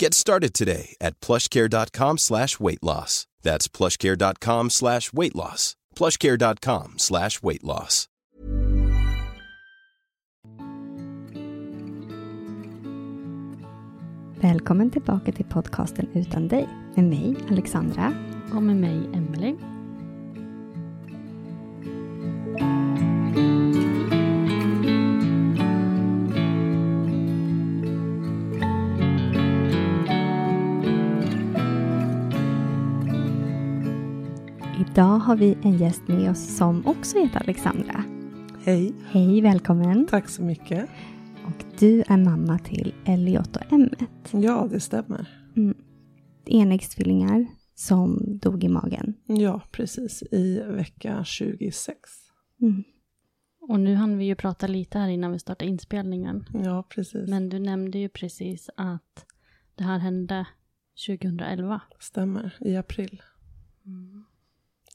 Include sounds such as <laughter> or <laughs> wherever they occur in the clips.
Get started today at plushcare.com slash weight loss. That's plushcare.com slash weight loss. plushcare.com slash weight loss. Välkommen tillbaka till podcasten Utan dig med mig, Alexandra. Och med mig, Emelie. Idag har vi en gäst med oss som också heter Alexandra. Hej, Hej, välkommen. tack så mycket. Och du är mamma till Elliot och Emmet. Ja, det stämmer. Mm. Enäggstvillingar som dog i magen. Ja, precis. I vecka 26. Mm. Och nu hann vi ju prata lite här innan vi startade inspelningen. Ja, precis. Men du nämnde ju precis att det här hände 2011. Stämmer. I april.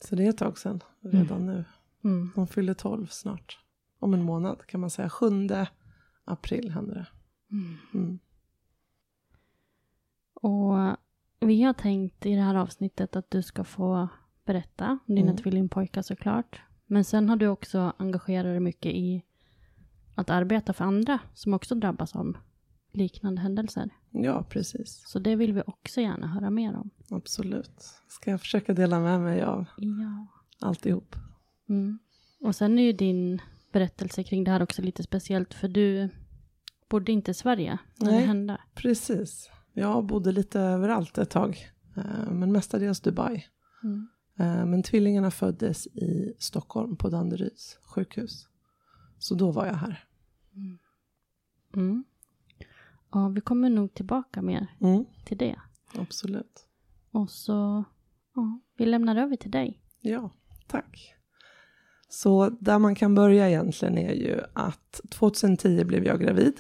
Så det är ett tag sedan redan nu. Mm. De fyller 12 snart. Om en månad kan man säga. 7 april händer det. Mm. Och vi har tänkt i det här avsnittet att du ska få berätta om dina Mm. tvillingpojkar såklart. Men sen har du också engagerat dig mycket i att arbeta för andra som också drabbas av liknande händelser. Ja, precis. Så det vill vi också gärna höra mer om. Absolut. Ska jag försöka dela med mig av Ja. alltihop. Mm. Och sen är ju din berättelse kring det här också lite speciellt för du bodde inte i Sverige när Nej. det hände. Precis. Jag bodde lite överallt ett tag. eh, Men mestadels Dubai. Mm. Eh, Men tvillingarna föddes i Stockholm på Danderyds sjukhus. Så då var jag här. Mm. Ja, vi kommer nog tillbaka mer Mm, till det. absolut. Och så, ja, vi lämnar över till dig. Ja, tack. Så där man kan börja egentligen är ju att 2010 blev jag gravid.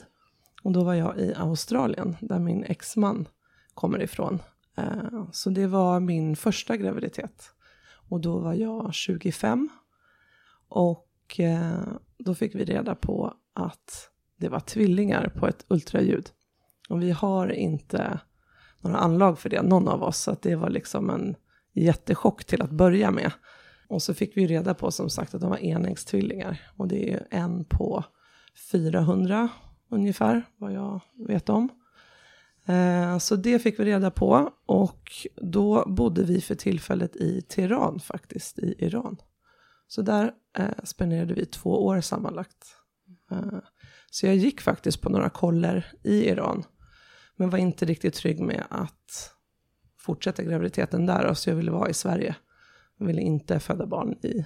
Och då var jag i Australien där min exman kommer ifrån. Eh, Så det var min första graviditet. Och då var jag 25. Och eh, då fick vi reda på att det var tvillingar på ett ultraljud. Och vi har inte några anlag för det, någon av oss. Så att det var liksom en jättechock till att börja med. Och så fick vi reda på som sagt att de var enäggstvillingar. Och det är en på 400 ungefär, vad jag vet om. Eh, så det fick vi reda på. Och då bodde vi för tillfället i Teheran faktiskt, i Iran. Så där eh, spenderade vi två år sammanlagt. Eh, så jag gick faktiskt på några koller i Iran. Men var inte riktigt trygg med att fortsätta graviditeten där. Så jag ville vara i Sverige. Jag ville inte föda barn i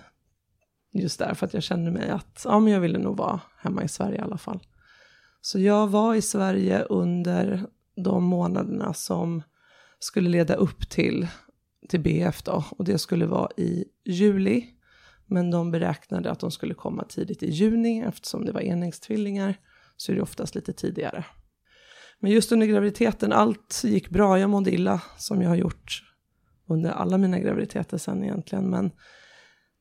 just där. För att jag kände mig att ja, men jag ville nog vara hemma i Sverige i alla fall. Så jag var i Sverige under de månaderna som skulle leda upp till, till BF då. Och det skulle vara i juli. Men de beräknade att de skulle komma tidigt i juni eftersom det var enäggstvillingar. Så är det oftast lite tidigare. Men just under graviditeten, allt gick bra. Jag mådde illa som jag har gjort under alla mina graviditeter sen egentligen. Men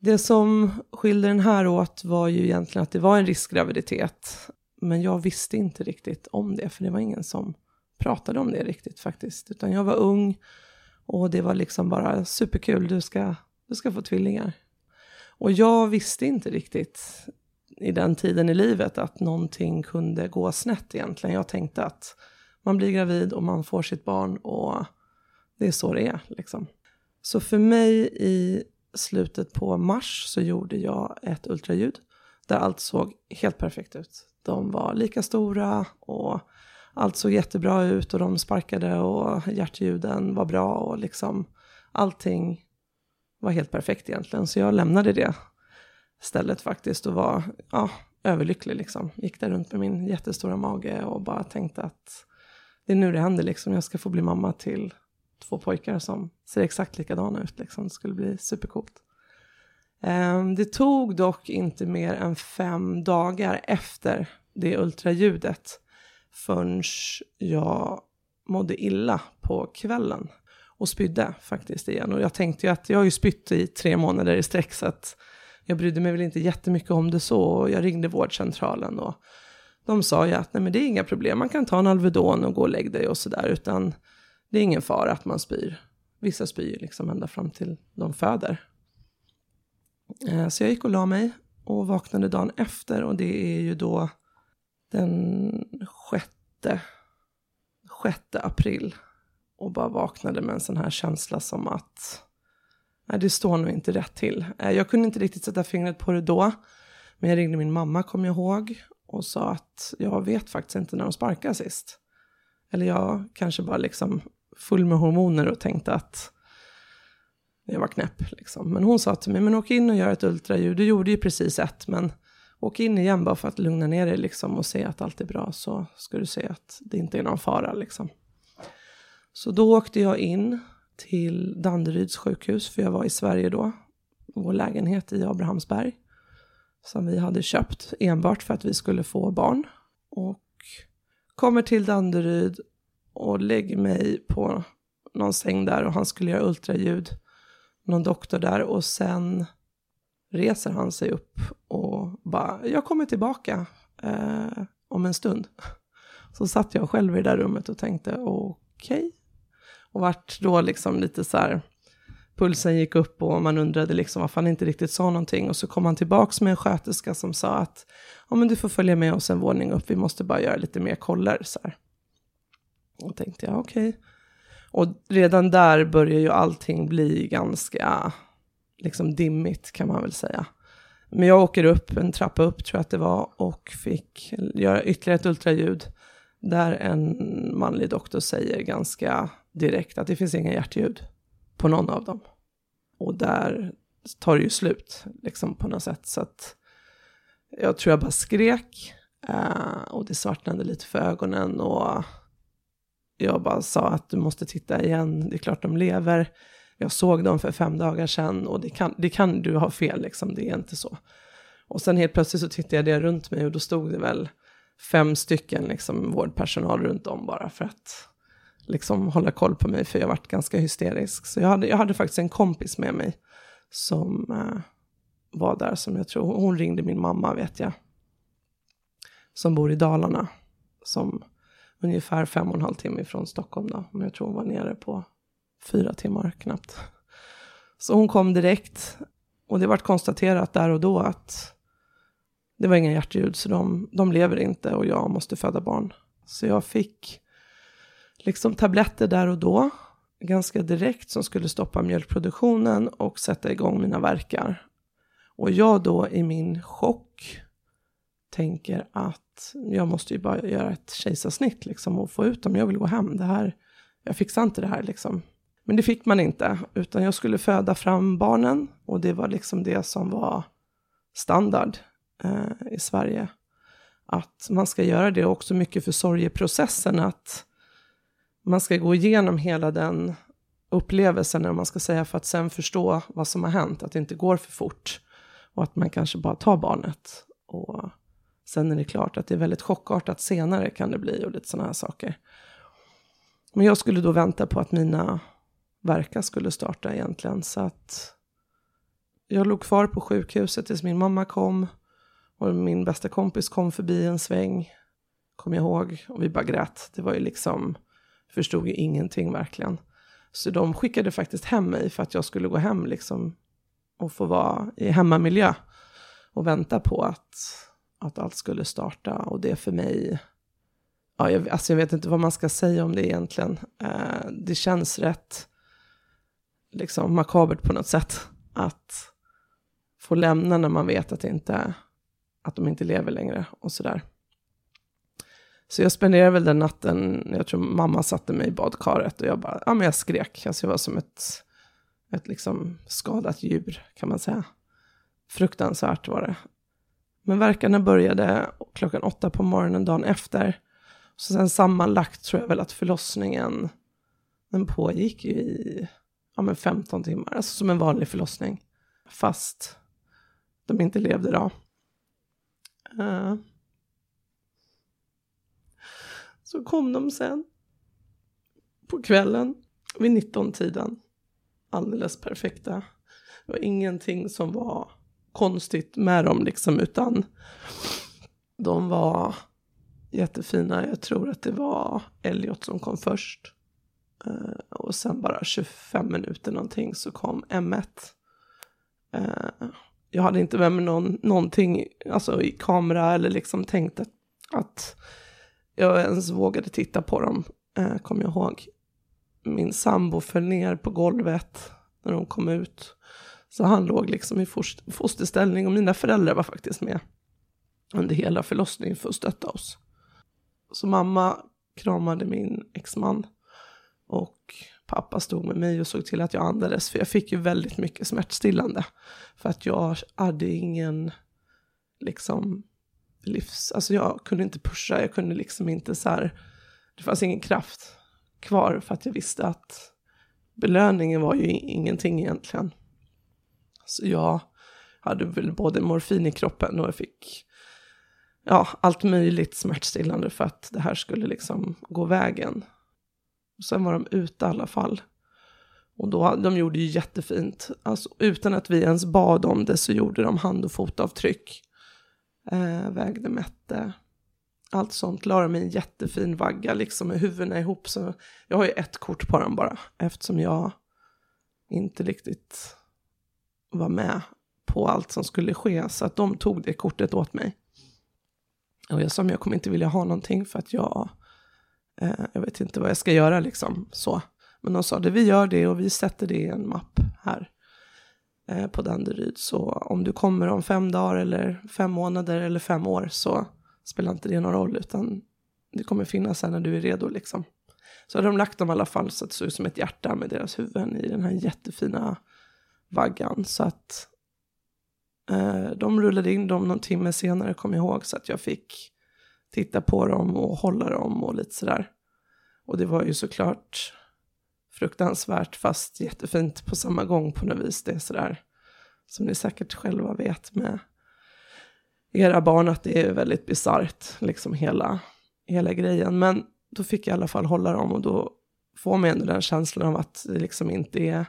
det som skilde den här åt var ju egentligen att det var en riskgraviditet. Men jag visste inte riktigt om det, för det var ingen som pratade om det riktigt faktiskt. Utan jag var ung och det var liksom bara superkul, du ska, du ska få tvillingar. Och jag visste inte riktigt i den tiden i livet att någonting kunde gå snett egentligen. Jag tänkte att man blir gravid och man får sitt barn och det är så det är. Liksom. Så för mig i slutet på mars så gjorde jag ett ultraljud där allt såg helt perfekt ut. De var lika stora och allt såg jättebra ut och de sparkade och hjärtljuden var bra och liksom allting var helt perfekt egentligen. Så jag lämnade det stället faktiskt och var ja, överlycklig liksom. Gick där runt med min jättestora mage och bara tänkte att det är nu det händer liksom. Jag ska få bli mamma till två pojkar som ser exakt likadana ut liksom. Det skulle bli supercoolt. Ehm, det tog dock inte mer än fem dagar efter det ultraljudet förrän jag mådde illa på kvällen och spydde faktiskt igen. Och jag tänkte ju att jag har ju spytt i tre månader i sträck så att jag brydde mig väl inte jättemycket om det så. Och jag ringde vårdcentralen och de sa ju att nej men det är inga problem, man kan ta en Alvedon och gå och lägga dig och sådär. Utan det är ingen fara att man spyr. Vissa spyr liksom ända fram till de föder. Eh, så jag gick och la mig och vaknade dagen efter och det är ju då den sjätte, sjätte april och bara vaknade med en sån här känsla som att det står nog inte rätt till. Eh, jag kunde inte riktigt sätta fingret på det då, men jag ringde min mamma, kom jag ihåg, och sa att jag vet faktiskt inte när de sparkar sist. Eller jag kanske bara liksom full med hormoner och tänkte att jag var knäpp. Liksom. Men hon sa till mig, men åk in och gör ett ultraljud. Du gjorde ju precis ett, men åk in igen bara för att lugna ner dig liksom, och se att allt är bra. Så ska du se att det inte är någon fara. Liksom. Så då åkte jag in till Danderyds sjukhus, för jag var i Sverige då. Vår lägenhet i Abrahamsberg. Som vi hade köpt enbart för att vi skulle få barn. Och kommer till Danderyd och lägger mig på någon säng där och han skulle göra ultraljud någon doktor där och sen reser han sig upp och bara, jag kommer tillbaka eh, om en stund. Så satt jag själv i det där rummet och tänkte okej. Okay. Och vart då liksom lite så här, pulsen gick upp och man undrade liksom varför han inte riktigt sa någonting. Och så kom han tillbaks med en sköterska som sa att, ja men du får följa med oss en våning upp, vi måste bara göra lite mer koller så här. Och tänkte jag okej. Okay. Och redan där börjar ju allting bli ganska liksom dimmigt kan man väl säga. Men jag åker upp en trappa upp tror jag att det var och fick göra ytterligare ett ultraljud där en manlig doktor säger ganska direkt att det finns inga hjärtljud på någon av dem. Och där tar det ju slut liksom på något sätt. Så att jag tror jag bara skrek eh, och det svartnade lite för ögonen och jag bara sa att du måste titta igen, det är klart de lever. Jag såg dem för fem dagar sedan och det kan, det kan du ha fel, liksom, det är inte så. Och sen helt plötsligt så tittade jag runt mig och då stod det väl fem stycken liksom, vårdpersonal runt om bara för att liksom, hålla koll på mig, för jag varit ganska hysterisk. Så jag hade, jag hade faktiskt en kompis med mig som eh, var där, som jag tror, hon ringde min mamma vet jag, som bor i Dalarna, som ungefär fem och en halv timme ifrån Stockholm då. Men jag tror hon var nere på fyra timmar knappt. Så hon kom direkt och det vart konstaterat där och då att det var inga hjärtljud så de, de lever inte och jag måste föda barn. Så jag fick liksom tabletter där och då ganska direkt som skulle stoppa mjölkproduktionen och sätta igång mina verkar. Och jag då i min chock tänker att jag måste ju bara göra ett kejsarsnitt liksom och få ut dem. Jag vill gå hem. Det här, jag fixar inte det här liksom. Men det fick man inte, utan jag skulle föda fram barnen och det var liksom det som var standard eh, i Sverige. Att man ska göra det också mycket för sorgeprocessen, att man ska gå igenom hela den upplevelsen, eller man ska säga, för att sen förstå vad som har hänt, att det inte går för fort och att man kanske bara tar barnet och Sen är det klart att det är väldigt chockartat senare kan det bli och lite sådana här saker. Men jag skulle då vänta på att mina verkar skulle starta egentligen. Så att jag låg kvar på sjukhuset tills min mamma kom. Och min bästa kompis kom förbi en sväng. kommer jag ihåg. Och vi bara grät. Det var ju liksom, förstod ju ingenting verkligen. Så de skickade faktiskt hem mig för att jag skulle gå hem liksom och få vara i hemmamiljö och vänta på att, att allt skulle starta. Och det för mig, ja, jag, alltså jag vet inte vad man ska säga om det egentligen. Eh, det känns rätt liksom makabert på något sätt att få lämna när man vet att, det inte, att de inte lever längre och sådär. Så jag spenderade väl den natten, jag tror mamma satte mig i badkaret och jag bara, ja men jag skrek. Alltså jag var som ett, ett liksom skadat djur kan man säga. Fruktansvärt var det. Men verkarna började klockan åtta på morgonen dagen efter. Så sen sammanlagt tror jag väl att förlossningen, den pågick ju i ja, men 15 timmar, alltså som en vanlig förlossning. Fast de inte levde då. Uh. Så kom de sen på kvällen vid 19-tiden. Alldeles perfekta. Det var ingenting som var konstigt med dem liksom, utan de var jättefina. Jag tror att det var Elliot som kom först. Uh, och sen bara 25 minuter någonting så kom M1. Uh, eh, jag hade inte med mig någon, någonting alltså, i kamera eller liksom tänkt att, att jag ens vågade titta på dem, eh, kommer jag ihåg. Min sambo föll ner på golvet när de kom ut. Så han låg liksom i fosterställning och mina föräldrar var faktiskt med under hela förlossningen för att stötta oss. Så mamma kramade min exman och pappa stod med mig och såg till att jag andades, för jag fick ju väldigt mycket smärtstillande. För att jag hade ingen, liksom, livs... Alltså jag kunde inte pusha, jag kunde liksom inte så här... Det fanns ingen kraft kvar för att jag visste att belöningen var ju ingenting egentligen. Så jag hade väl både morfin i kroppen och jag fick ja, allt möjligt smärtstillande för att det här skulle liksom gå vägen. Och sen var de ute i alla fall. Och då, de gjorde ju jättefint. Alltså, utan att vi ens bad om det så gjorde de hand och fotavtryck. Eh, vägde, mätte. Allt sånt. La dem i en jättefin vagga liksom med huvudena ihop. Så jag har ju ett kort på dem bara. Eftersom jag inte riktigt var med på allt som skulle ske. Så att de tog det kortet åt mig. Och jag sa, men jag kommer inte vilja ha någonting för att jag Eh, jag vet inte vad jag ska göra liksom så. Men de sa det, vi gör det och vi sätter det i en mapp här Eh, på Danderyd. Så om du kommer om fem dagar eller fem månader eller fem år så spelar inte det någon roll utan det kommer finnas här när du är redo liksom. Så hade de lagt dem i alla fall så att det såg ut som ett hjärta med deras huvuden i den här jättefina vaggan. Så att eh, de rullade in dem någon timme senare, kom jag ihåg, så att jag fick titta på dem och hålla dem och lite sådär. Och det var ju såklart fruktansvärt fast jättefint på samma gång på något vis. Det är sådär som ni säkert själva vet med era barn att det är väldigt bisarrt, liksom hela, hela grejen. Men då fick jag i alla fall hålla dem och då får man ändå den känslan av att det liksom inte är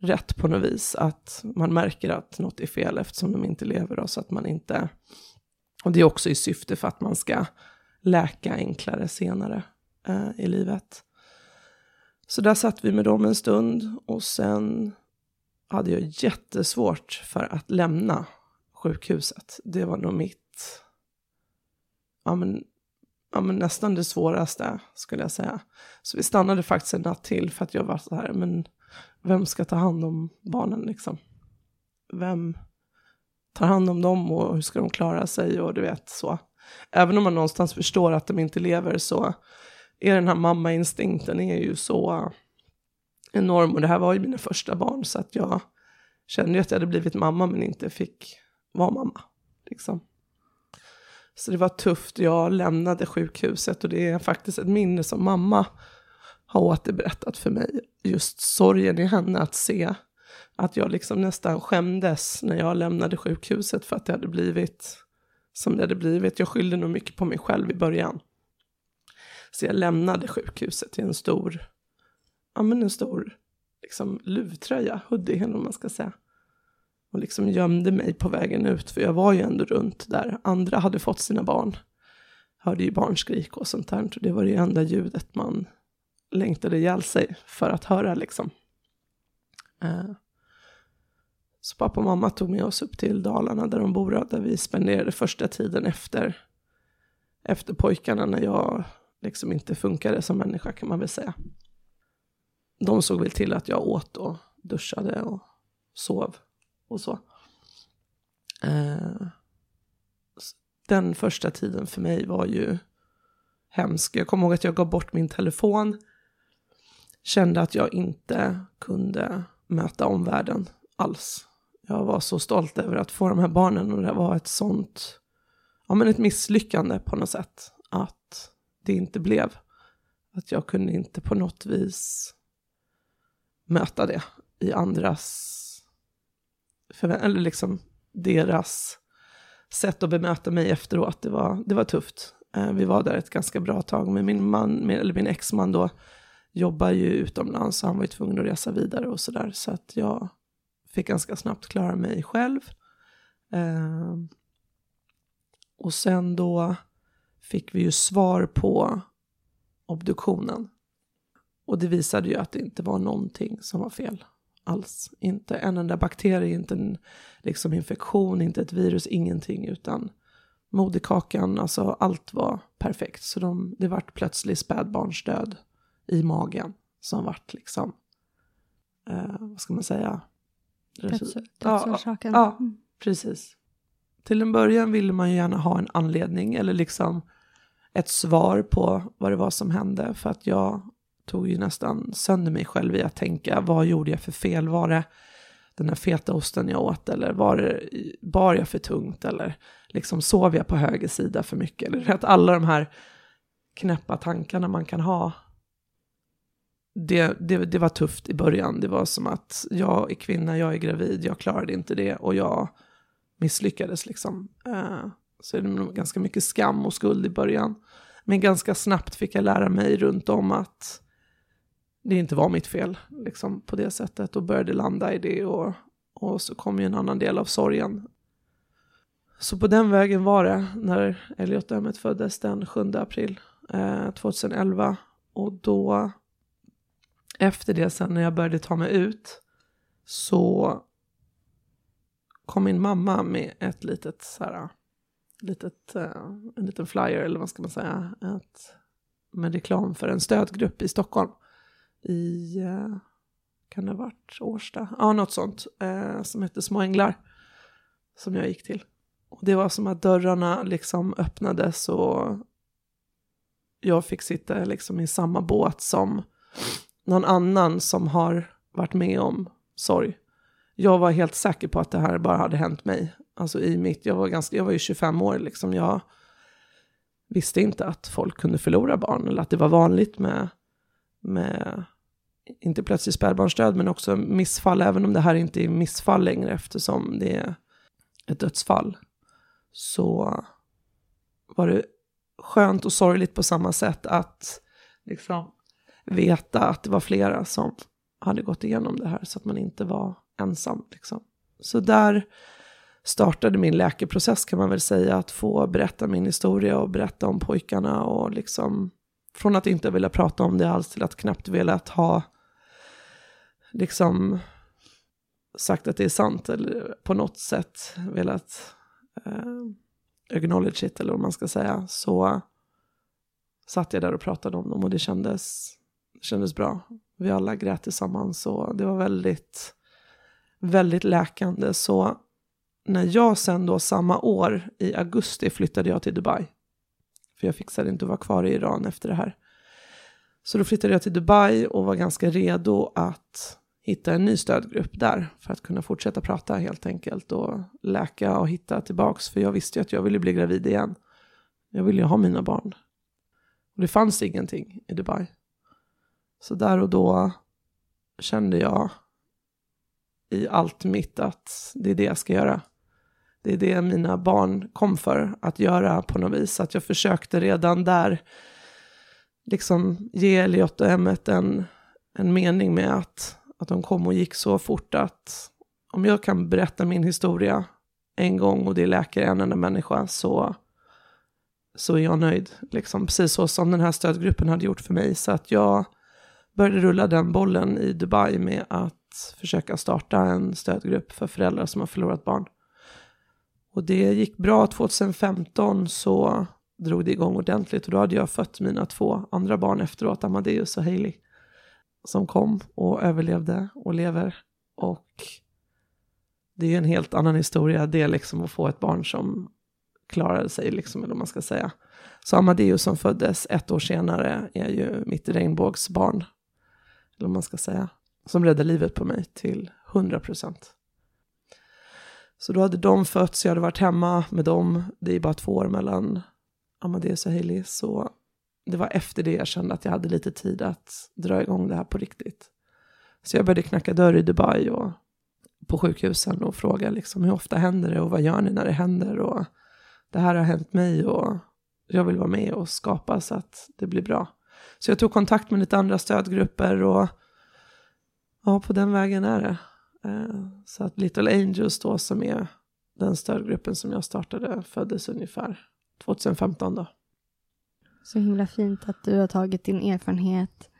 rätt på något vis. Att man märker att något är fel eftersom de inte lever och så att man inte och det är också i syfte för att man ska läka enklare senare eh, i livet. Så där satt vi med dem en stund och sen hade jag jättesvårt för att lämna sjukhuset. Det var nog mitt, ja men, ja men nästan det svåraste skulle jag säga. Så vi stannade faktiskt en natt till för att jag var så här, men vem ska ta hand om barnen liksom? Vem, tar hand om dem och hur ska de klara sig och du vet så. Även om man någonstans förstår att de inte lever så är den här mammainstinkten är ju så enorm och det här var ju mina första barn så att jag kände ju att jag hade blivit mamma men inte fick vara mamma. Liksom. Så det var tufft, jag lämnade sjukhuset och det är faktiskt ett minne som mamma har återberättat för mig. Just sorgen i henne att se att jag liksom nästan skämdes när jag lämnade sjukhuset för att det hade blivit som det hade blivit. Jag skyllde nog mycket på mig själv i början. Så jag lämnade sjukhuset i en stor, ja men en stor liksom luvtröja, hoodie eller vad man ska säga. Och liksom gömde mig på vägen ut, för jag var ju ändå runt där andra hade fått sina barn. hörde ju barnskrik och sånt där. Det var det enda ljudet man längtade ihjäl sig för att höra liksom. Eh, så pappa och mamma tog med oss upp till Dalarna där de bor, där vi spenderade första tiden efter, efter pojkarna när jag liksom inte funkade som människa kan man väl säga. De såg väl till att jag åt och duschade och sov och så. Eh, den första tiden för mig var ju hemsk. Jag kommer ihåg att jag gav bort min telefon. Kände att jag inte kunde möta omvärlden alls. Jag var så stolt över att få de här barnen och det var ett sånt, ja men ett misslyckande på något sätt. Att det inte blev. Att jag kunde inte på något vis möta det i andras, eller liksom deras sätt att bemöta mig efteråt. Det var, det var tufft. Eh, vi var där ett ganska bra tag, men min man, eller min exman då, jobbar ju utomlands, så han var ju tvungen att resa vidare och sådär. Så att jag fick ganska snabbt klara mig själv. Eh, och sen då fick vi ju svar på obduktionen. Och det visade ju att det inte var någonting som var fel alls. Inte en enda bakterie, inte en liksom, infektion, inte ett virus, ingenting. Utan moderkakan, alltså allt var perfekt. Så de, det vart plötslig spädbarnsdöd i magen som vart liksom, eh, vad ska man säga? Dödsorsaken. Ja, ja, precis. Till en början ville man ju gärna ha en anledning eller liksom ett svar på vad det var som hände. För att jag tog ju nästan sönder mig själv i att tänka vad gjorde jag för fel? Var det den här feta osten jag åt eller var det, bar jag för tungt eller liksom sov jag på höger sida för mycket? Eller att alla de här knäppa tankarna man kan ha det, det, det, var tufft i början. Det var som att jag är kvinna, jag är gravid, jag klarade inte det och jag misslyckades liksom. Uh, så det var ganska mycket skam och skuld i början. Men ganska snabbt fick jag lära mig runt om att det inte var mitt fel liksom, på det sättet och började landa i det och, och så kom ju en annan del av sorgen. Så på den vägen var det när Elliot Emmet föddes den 7 april eh, 2011 och då efter det sen när jag började ta mig ut så kom min mamma med ett litet så här, litet, uh, en liten flyer eller vad ska man säga, ett, med reklam för en stödgrupp i Stockholm i, uh, kan det ha varit Årsta? Ja, något sånt, uh, som hette Små Änglar, som jag gick till. Och det var som att dörrarna liksom öppnades och jag fick sitta liksom i samma båt som någon annan som har varit med om sorg. Jag var helt säker på att det här bara hade hänt mig. Alltså i mitt, jag var, ganska, jag var ju 25 år liksom. Jag visste inte att folk kunde förlora barn eller att det var vanligt med, med inte plötsligt spädbarnsdöd men också missfall, även om det här inte är missfall längre eftersom det är ett dödsfall. Så var det skönt och sorgligt på samma sätt att liksom veta att det var flera som hade gått igenom det här så att man inte var ensam. Liksom. Så där startade min läkeprocess kan man väl säga, att få berätta min historia och berätta om pojkarna och liksom från att inte vilja prata om det alls till att knappt velat ha liksom sagt att det är sant eller på något sätt velat eh, acknowledge it eller vad man ska säga så satt jag där och pratade om dem och det kändes det kändes bra. Vi alla grät tillsammans och det var väldigt, väldigt läkande. Så när jag sen då samma år i augusti flyttade jag till Dubai. För jag fixade inte att vara kvar i Iran efter det här. Så då flyttade jag till Dubai och var ganska redo att hitta en ny stödgrupp där för att kunna fortsätta prata helt enkelt och läka och hitta tillbaks. För jag visste ju att jag ville bli gravid igen. Jag ville ju ha mina barn. Och det fanns ingenting i Dubai. Så där och då kände jag i allt mitt att det är det jag ska göra. Det är det mina barn kom för att göra på något vis. Att jag försökte redan där liksom ge Elliot och Emmet en, en mening med att, att de kom och gick så fort att om jag kan berätta min historia en gång och det läker en enda människa så så är jag nöjd. Liksom, precis så som den här stödgruppen hade gjort för mig. Så att jag började rulla den bollen i Dubai med att försöka starta en stödgrupp för föräldrar som har förlorat barn. Och det gick bra. 2015 så drog det igång ordentligt och då hade jag fött mina två andra barn efteråt, Amadeus och Hailey, som kom och överlevde och lever. Och det är ju en helt annan historia, det är liksom att få ett barn som klarade sig, liksom, eller vad man ska säga. Så Amadeus som föddes ett år senare är ju mitt regnbågsbarn, eller vad man ska säga, som räddade livet på mig till 100 procent. Så då hade de fötts, jag hade varit hemma med dem, det är bara två år mellan Amadeus och Hailey, så det var efter det jag kände att jag hade lite tid att dra igång det här på riktigt. Så jag började knacka dörr i Dubai och på sjukhusen och fråga liksom hur ofta händer det och vad gör ni när det händer och det här har hänt mig och jag vill vara med och skapa så att det blir bra. Så jag tog kontakt med lite andra stödgrupper och ja, på den vägen är det. Eh, så att Little Angels då som är den stödgruppen som jag startade föddes ungefär 2015 då. Så himla fint att du har tagit din erfarenhet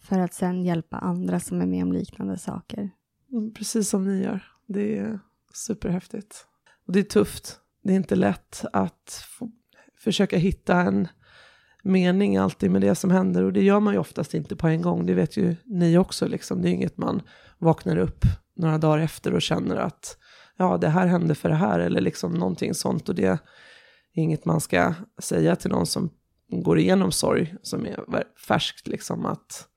för att sen hjälpa andra som är med om liknande saker. Mm, precis som ni gör. Det är superhäftigt. Och det är tufft. Det är inte lätt att försöka hitta en mening alltid med det som händer. Och det gör man ju oftast inte på en gång. Det vet ju ni också. Liksom. Det är inget man vaknar upp några dagar efter och känner att ja, det här hände för det här. Eller liksom någonting sånt. Och det är inget man ska säga till någon som går igenom sorg som är färskt. Liksom, att,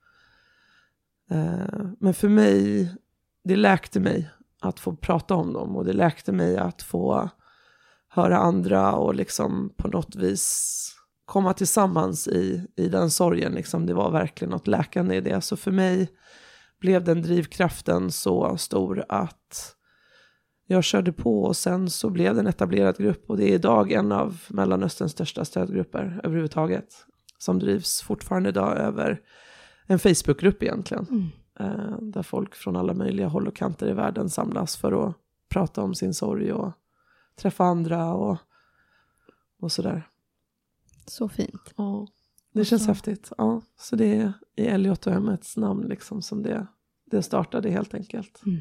eh, men för mig det läkte mig att få prata om dem och det läkte mig att få höra andra och liksom på något vis komma tillsammans i, i den sorgen. Liksom. Det var verkligen något läkande i det. Så för mig blev den drivkraften så stor att jag körde på och sen så blev det en etablerad grupp och det är idag en av Mellanösterns största stödgrupper överhuvudtaget som drivs fortfarande idag över en Facebookgrupp egentligen. Mm. Eh, där folk från alla möjliga håll och kanter i världen samlas för att prata om sin sorg och träffa andra och, och sådär. Så fint. Ja, det känns så. häftigt. Ja, så det är i Elliot och Emmets namn liksom som det, det startade helt enkelt. Mm.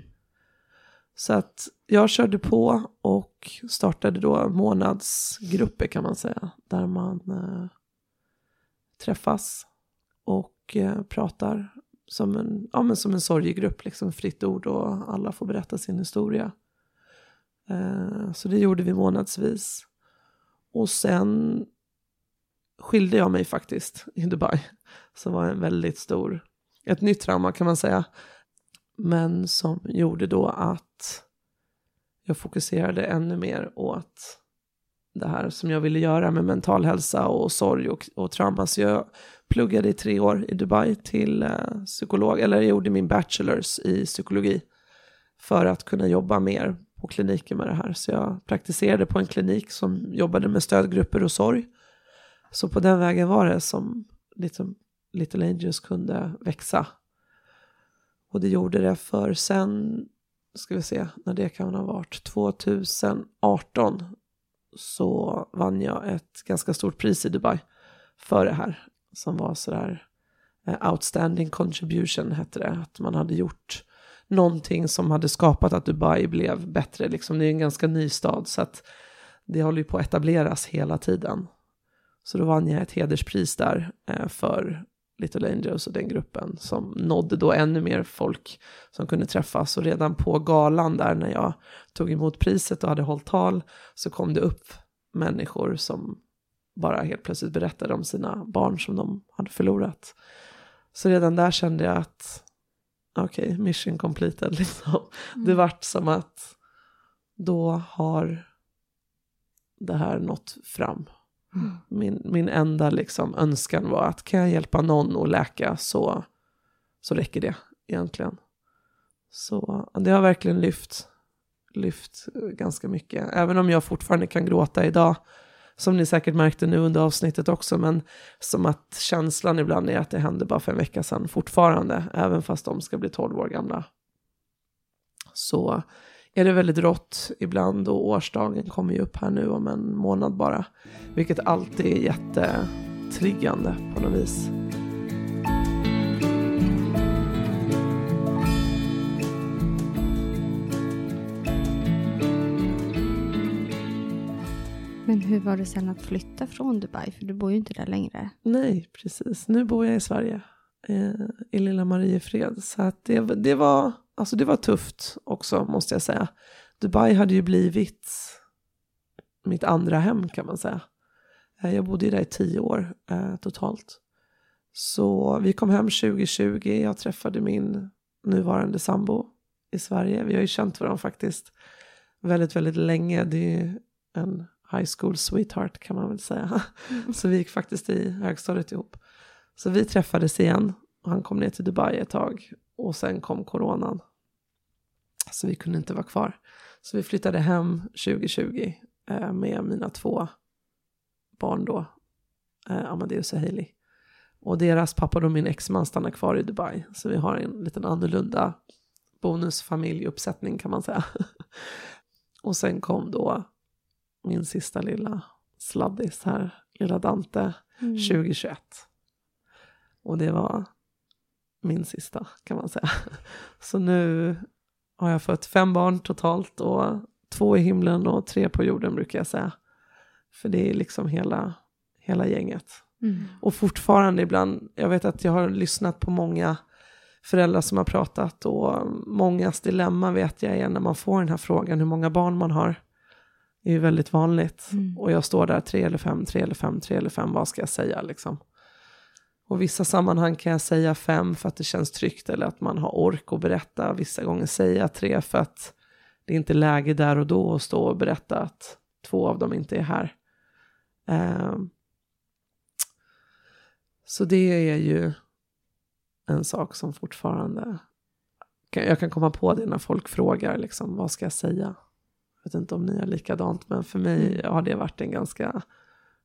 Så att jag körde på och startade då månadsgrupper kan man säga. Där man eh, träffas och eh, pratar som en, ja, men som en sorgegrupp, liksom fritt ord och alla får berätta sin historia. Eh, så det gjorde vi månadsvis. Och sen skilde jag mig faktiskt i Dubai. Som var en väldigt stor, ett nytt trauma kan man säga. Men som gjorde då att jag fokuserade ännu mer åt det här som jag ville göra med mental hälsa och sorg och, och trauma. Så jag pluggade i tre år i Dubai till eh, psykolog, eller jag gjorde min bachelors i psykologi för att kunna jobba mer på kliniken med det här. Så jag praktiserade på en klinik som jobbade med stödgrupper och sorg. Så på den vägen var det som Little, Little Angels kunde växa. Och det gjorde det för sen, ska vi se, när det kan ha varit, 2018 så vann jag ett ganska stort pris i Dubai för det här. Som var sådär uh, eh, outstanding contribution hette det. Att man hade gjort någonting som hade skapat att Dubai blev bättre. Liksom, det är en ganska ny stad så att det håller ju på att etableras hela tiden. Så då vann jag ett hederspris där uh, för Little Angels och den gruppen som nådde då ännu mer folk som kunde träffas. Och redan på galan där när jag tog emot priset och hade hållit tal så kom det upp människor som bara helt plötsligt berättade om sina barn som de hade förlorat. Så redan där kände jag att okej, okay, mission completed <laughs> liksom. Mm. Det vart som att då har det här nått fram. Min, min enda liksom önskan var att kan jag hjälpa någon att läka så, så räcker det egentligen. Så det har verkligen lyft, lyft ganska mycket. Även om jag fortfarande kan gråta idag, som ni säkert märkte nu under avsnittet också, men som att känslan ibland är att det hände bara för en vecka sedan fortfarande, även fast de ska bli 12 år gamla. Så är det väldigt rått ibland och årsdagen kommer ju upp här nu om en månad bara. Vilket alltid är jättetriggande på något vis. Men hur var det sen att flytta från Dubai? För du bor ju inte där längre. Nej, precis. Nu bor jag i Sverige. Eh, I lilla Mariefred. Så att det, det, var, alltså det var tufft också måste jag säga. Dubai hade ju blivit mitt andra hem kan man säga. Eh, jag bodde ju där i tio år eh, totalt. Så vi kom hem 2020. Jag träffade min nuvarande sambo i Sverige. Vi har ju känt varandra faktiskt väldigt, väldigt länge. Det är ju en high school sweetheart kan man väl säga. Så vi gick faktiskt i högstadiet ihop. Så vi träffades igen och han kom ner till Dubai ett tag och sen kom coronan. Så vi kunde inte vara kvar. Så vi flyttade hem 2020 eh, med mina två barn då, eh, Amadeus och Hailey. Och deras pappa och min exman stannar kvar i Dubai. Så vi har en liten annorlunda bonusfamiljeuppsättning kan man säga. <laughs> och sen kom då min sista lilla sladdis här, lilla Dante, mm. 2021. Och det var min sista kan man säga. <laughs> Så nu har jag fått fem barn totalt och två i himlen och tre på jorden brukar jag säga. För det är liksom hela, hela gänget. Mm. Och fortfarande ibland, jag vet att jag har lyssnat på många föräldrar som har pratat och mångas dilemma vet jag är när man får den här frågan hur många barn man har. Det är ju väldigt vanligt. Mm. Och jag står där tre eller fem, tre eller fem, tre eller fem, vad ska jag säga liksom? Och vissa sammanhang kan jag säga fem för att det känns tryggt eller att man har ork att berätta. Vissa gånger säger jag tre för att det är inte läge där och då att stå och berätta att två av dem inte är här. Um, så det är ju en sak som fortfarande, jag kan komma på det när folk frågar liksom, vad ska jag säga? vet inte om ni har likadant, men för mig mm. har det varit en ganska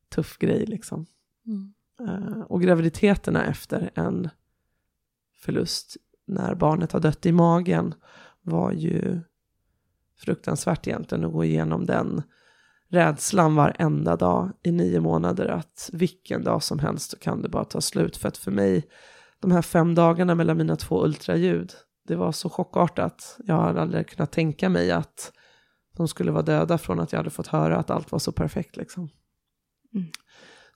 tuff grej. Liksom. Mm. Eh, och graviditeterna efter en förlust, när barnet har dött i magen, var ju fruktansvärt egentligen att gå igenom den rädslan varenda dag i nio månader att vilken dag som helst så kan det bara ta slut. För att för mig, de här fem dagarna mellan mina två ultraljud, det var så chockartat. Jag hade aldrig kunnat tänka mig att de skulle vara döda från att jag hade fått höra att allt var så perfekt liksom. Mm.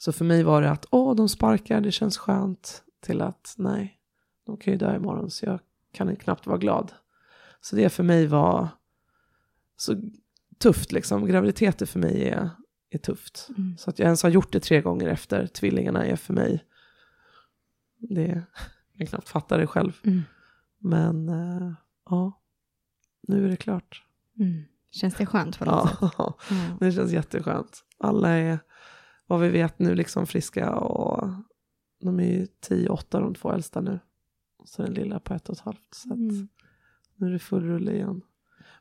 Så för mig var det att, åh, de sparkar, det känns skönt, till att, nej, de kan ju dö imorgon så jag kan knappt vara glad. Så det för mig var så tufft liksom. Graviditeter för mig är, är tufft. Mm. Så att jag ens har gjort det tre gånger efter tvillingarna är för mig, det, <laughs> jag knappt fatta det själv. Mm. Men äh, ja, nu är det klart. Mm. Känns det skönt på något ja, sätt? <laughs> Mm. det känns jätteskönt. Alla är, vad vi vet nu, liksom friska och de är ju 10-8 de två äldsta nu. Så den lilla på ett och ett halvt. Så mm. nu är det full rulle igen.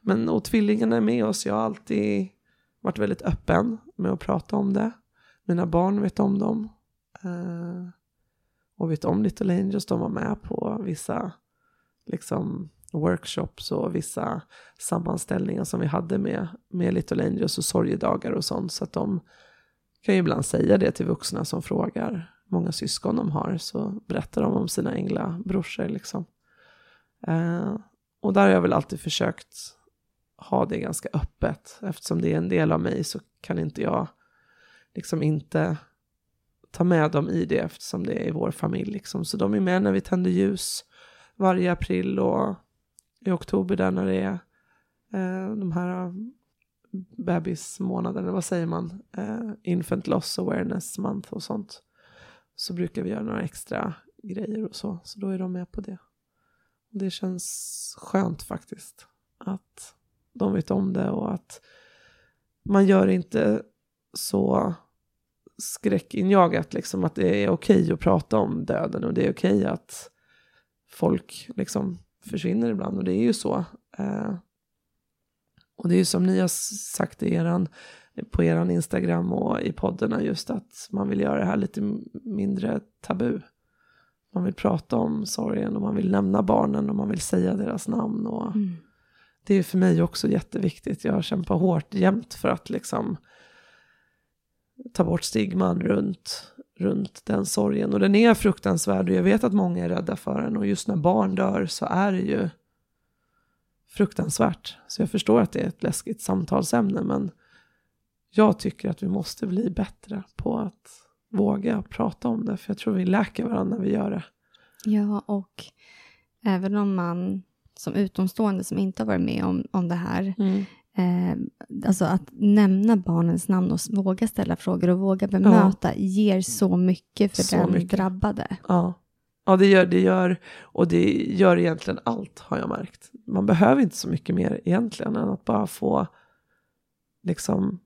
Men och tvillingarna är med oss. Jag har alltid varit väldigt öppen med att prata om det. Mina barn vet om dem. Uh, och vet om Little Angels. De var med på vissa liksom workshops och vissa sammanställningar som vi hade med, med Little Angels och sorgedagar och sånt. Så att de kan ju ibland säga det till vuxna som frågar många syskon de har. Så berättar de om sina änglabrorsor liksom. Eh, och där har jag väl alltid försökt ha det ganska öppet. Eftersom det är en del av mig så kan inte jag liksom inte ta med dem i det eftersom det är i vår familj. Liksom. Så de är med när vi tänder ljus varje april och i oktober där när det är eh, de här bebismånaden, vad säger man, eh, infant loss awareness month och sånt. Så brukar vi göra några extra grejer och så, så då är de med på det. Och det känns skönt faktiskt att de vet om det och att man gör inte så skräckinjagat liksom att det är okej att prata om döden och det är okej att folk liksom försvinner ibland och det är ju så. Eh, och det är ju som ni har sagt i eran, på er Instagram och i poddarna just att man vill göra det här lite mindre tabu. Man vill prata om sorgen och man vill nämna barnen och man vill säga deras namn. Och mm. det är för mig också jätteviktigt. Jag har kämpat hårt jämt för att liksom ta bort stigman runt, runt den sorgen. Och den är fruktansvärd och jag vet att många är rädda för den. Och just när barn dör så är det ju fruktansvärt. Så jag förstår att det är ett läskigt samtalsämne men jag tycker att vi måste bli bättre på att våga prata om det. För jag tror vi läker varandra när vi gör det. Ja, och även om man som utomstående som inte har varit med om, om det här, Mm. eh, alltså att nämna barnens namn och våga ställa frågor och våga bemöta ger så mycket för Så den mycket. drabbade. Ja. Ja, det gör det. Gör, och det gör egentligen allt har jag märkt. Man behöver inte så mycket mer egentligen än att bara få liksom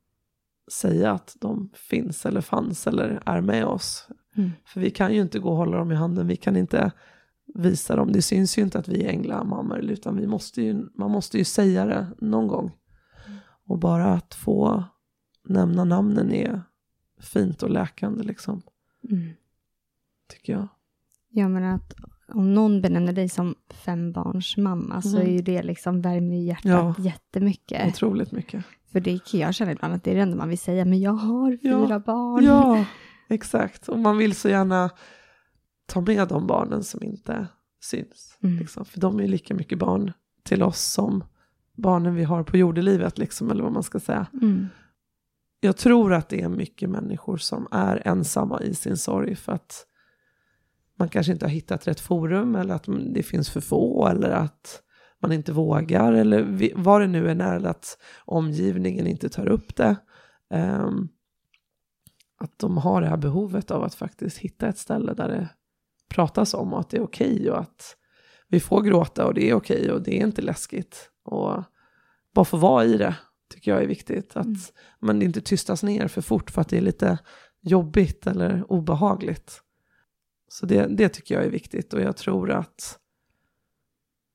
säga att de finns eller fanns eller är med oss. Mm. För vi kan ju inte gå och hålla dem i handen, vi kan inte visa dem. Det syns ju inte att vi är änglamammor, utan vi måste ju, man måste ju säga det någon gång. Och bara att få nämna namnen är fint och läkande liksom, Mm. tycker jag. Jag menar att om någon benämner dig som fembarnsmamma så Mm. är ju det liksom värmer hjärtat Ja. jättemycket. Otroligt mycket. För det kan jag känna ibland att det är det enda man vill säga, men jag har Ja. fyra barn. Ja, <laughs> exakt. Och man vill så gärna ta med de barnen som inte syns. Mm. Liksom. För de är lika mycket barn till oss som barnen vi har på jordelivet, liksom, eller vad man ska säga. Mm. Jag tror att det är mycket människor som är ensamma i sin sorg för att man kanske inte har hittat rätt forum eller att det finns för få eller att man inte vågar eller vad det nu än är eller att omgivningen inte tar upp det. Ehm, att de har det här behovet av att faktiskt hitta ett ställe där det pratas om och att det är okej och att vi får gråta och det är okej och det är inte läskigt. Och bara få vara i det tycker jag är viktigt. Att Mm. man inte tystas ner för fort för att det är lite jobbigt eller obehagligt. Så det, det tycker jag är viktigt och jag tror att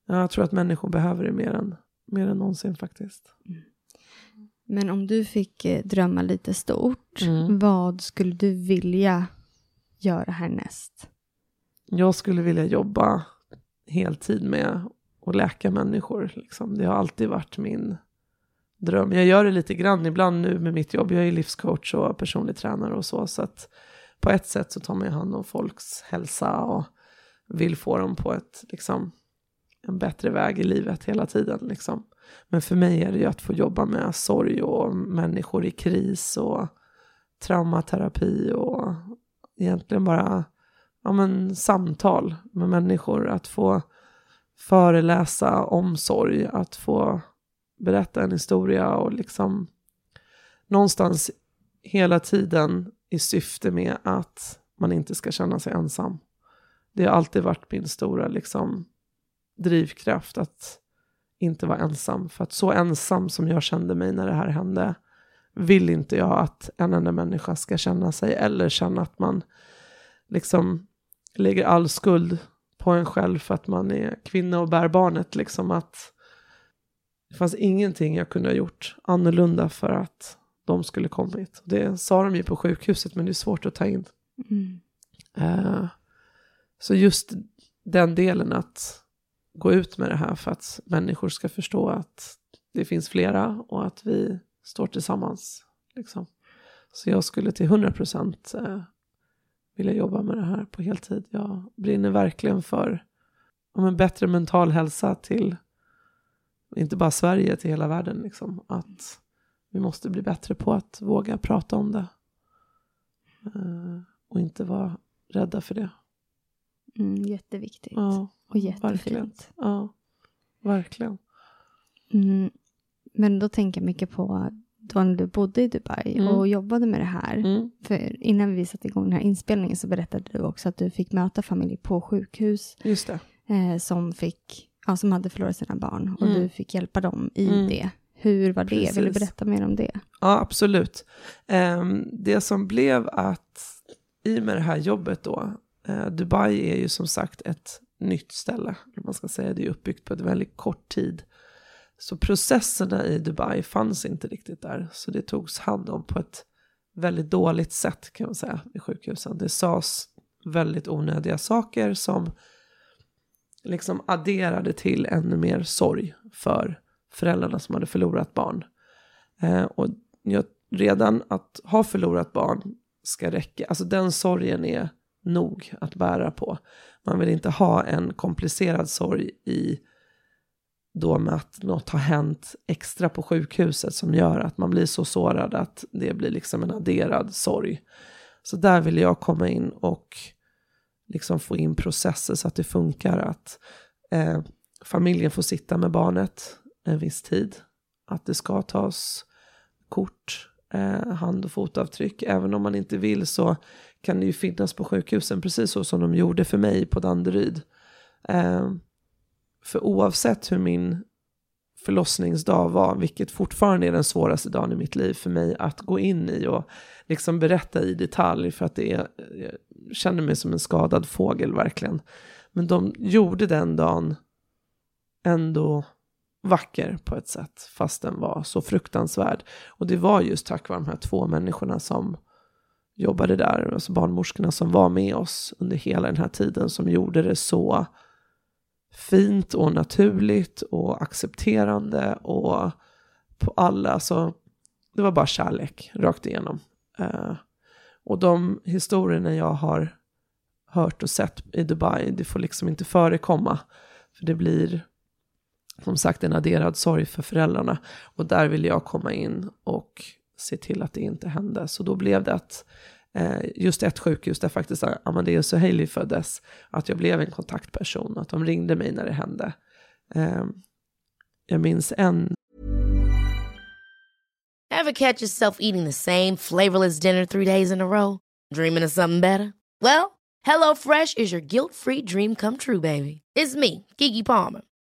jag tror att människor behöver det mer än, mer än någonsin faktiskt. Men om du fick eh, drömma lite stort, Mm. vad skulle du vilja göra härnäst? Jag skulle vilja jobba heltid med att läka människor. Liksom. Det har alltid varit min dröm. Jag gör det lite grann ibland nu med mitt jobb. Jag är livscoach och personlig tränare och så. Så att på ett sätt så tar man ju hand om folks hälsa och vill få dem på ett, liksom, en bättre väg i livet hela tiden. Liksom. Men för mig är det ju att få jobba med sorg och människor i kris och traumaterapi och egentligen bara ja, men, samtal med människor. Att få föreläsa om sorg, att få berätta en historia och liksom någonstans hela tiden i syfte med att man inte ska känna sig ensam. Det har alltid varit min stora liksom, drivkraft att inte vara ensam. För att så ensam som jag kände mig när det här hände vill inte jag att en enda människa ska känna sig eller känna att man liksom lägger all skuld på en själv för att man är kvinna och bär barnet. Liksom att det fanns ingenting jag kunde ha gjort annorlunda för att de skulle kommit. Det sa de ju på sjukhuset men det är svårt att ta in. Mm. Eh, så just den delen att gå ut med det här för att människor ska förstå att det finns flera och att vi står tillsammans. Liksom. Så jag skulle till 100% eh, vilja jobba med det här på heltid. Jag brinner verkligen för om en bättre mental hälsa till inte bara Sverige, till hela världen. Liksom. Att vi måste bli bättre på att våga prata om det. Eh, och inte vara rädda för det. Mm, jätteviktigt. Ja, och verkligen. jättefint. Ja, verkligen. Mm. Men då tänker jag mycket på då när du bodde i Dubai Mm. och jobbade med det här. Mm. För innan vi satte igång den här inspelningen så berättade du också att du fick möta familjer på sjukhus Just det. eh, som, fick, ja, som hade förlorat sina barn och Mm. du fick hjälpa dem i Mm. det. Hur var det? Vill du Precis. berätta mer om det? Ja, absolut. Ehm, det som blev att i med det här jobbet då, eh, Dubai är ju som sagt ett nytt ställe, man ska säga, det är uppbyggt på ett väldigt kort tid. Så processerna i Dubai fanns inte riktigt där, så det togs hand om på ett väldigt dåligt sätt kan man säga i sjukhusen. Det sades väldigt onödiga saker som liksom adderade till ännu mer sorg för föräldrarna som hade förlorat barn. Eh, och jag, redan att ha förlorat barn ska räcka, alltså den sorgen är nog att bära på. Man vill inte ha en komplicerad sorg i då med att något har hänt extra på sjukhuset som gör att man blir så sårad att det blir liksom en adderad sorg. Så där vill jag komma in och liksom få in processer så att det funkar att eh, familjen får sitta med barnet en viss tid. Att det ska tas kort, eh, hand och fotavtryck. Även om man inte vill så kan det ju finnas på sjukhusen precis så som de gjorde för mig på Danderyd. Eh, för oavsett hur min förlossningsdag var, vilket fortfarande är den svåraste dagen i mitt liv för mig att gå in i och liksom berätta i detalj för att det är, jag känner mig som en skadad fågel verkligen. Men de gjorde den dagen ändå vacker på ett sätt, fast den var så fruktansvärd. Och det var just tack vare de här två människorna som jobbade där, alltså barnmorskorna som var med oss under hela den här tiden, som gjorde det så fint och naturligt och accepterande och på alla, alltså det var bara kärlek rakt igenom. Uh, och de historierna jag har hört och sett i Dubai, det får liksom inte förekomma. För det blir som sagt en adderad sorg för föräldrarna. Och där ville jag komma in och se till att det inte hände. Så då blev det att eh, just ett sjukhus där faktiskt Amadeus och Hailey föddes, att jag blev en kontaktperson, att de ringde mig när det hände. Ehm, jag minns en Ever catch yourself eating the same flavorless dinner three days in a row? Dreaming of something better? Well, hello fresh is your guilt-free dream come true, baby. It's me, Gigi Palmer.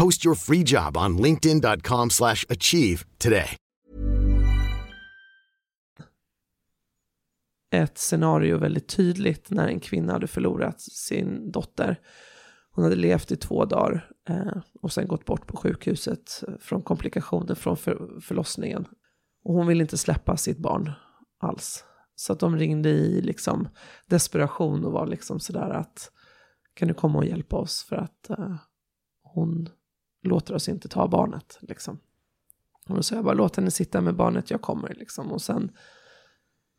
Post your free job on linkedin.com slash achieve today. ett scenario väldigt tydligt när en kvinna hade förlorat sin dotter. Hon hade levt i två dagar eh, och sen gått bort på sjukhuset eh, från komplikationer från för, förlossningen. Och hon ville inte släppa sitt barn alls. Så att de ringde i liksom desperation och var liksom sådär att kan du komma och hjälpa oss för att eh, hon låter oss inte ta barnet liksom. Och då sa jag bara låt henne sitta med barnet, jag kommer liksom. Och sen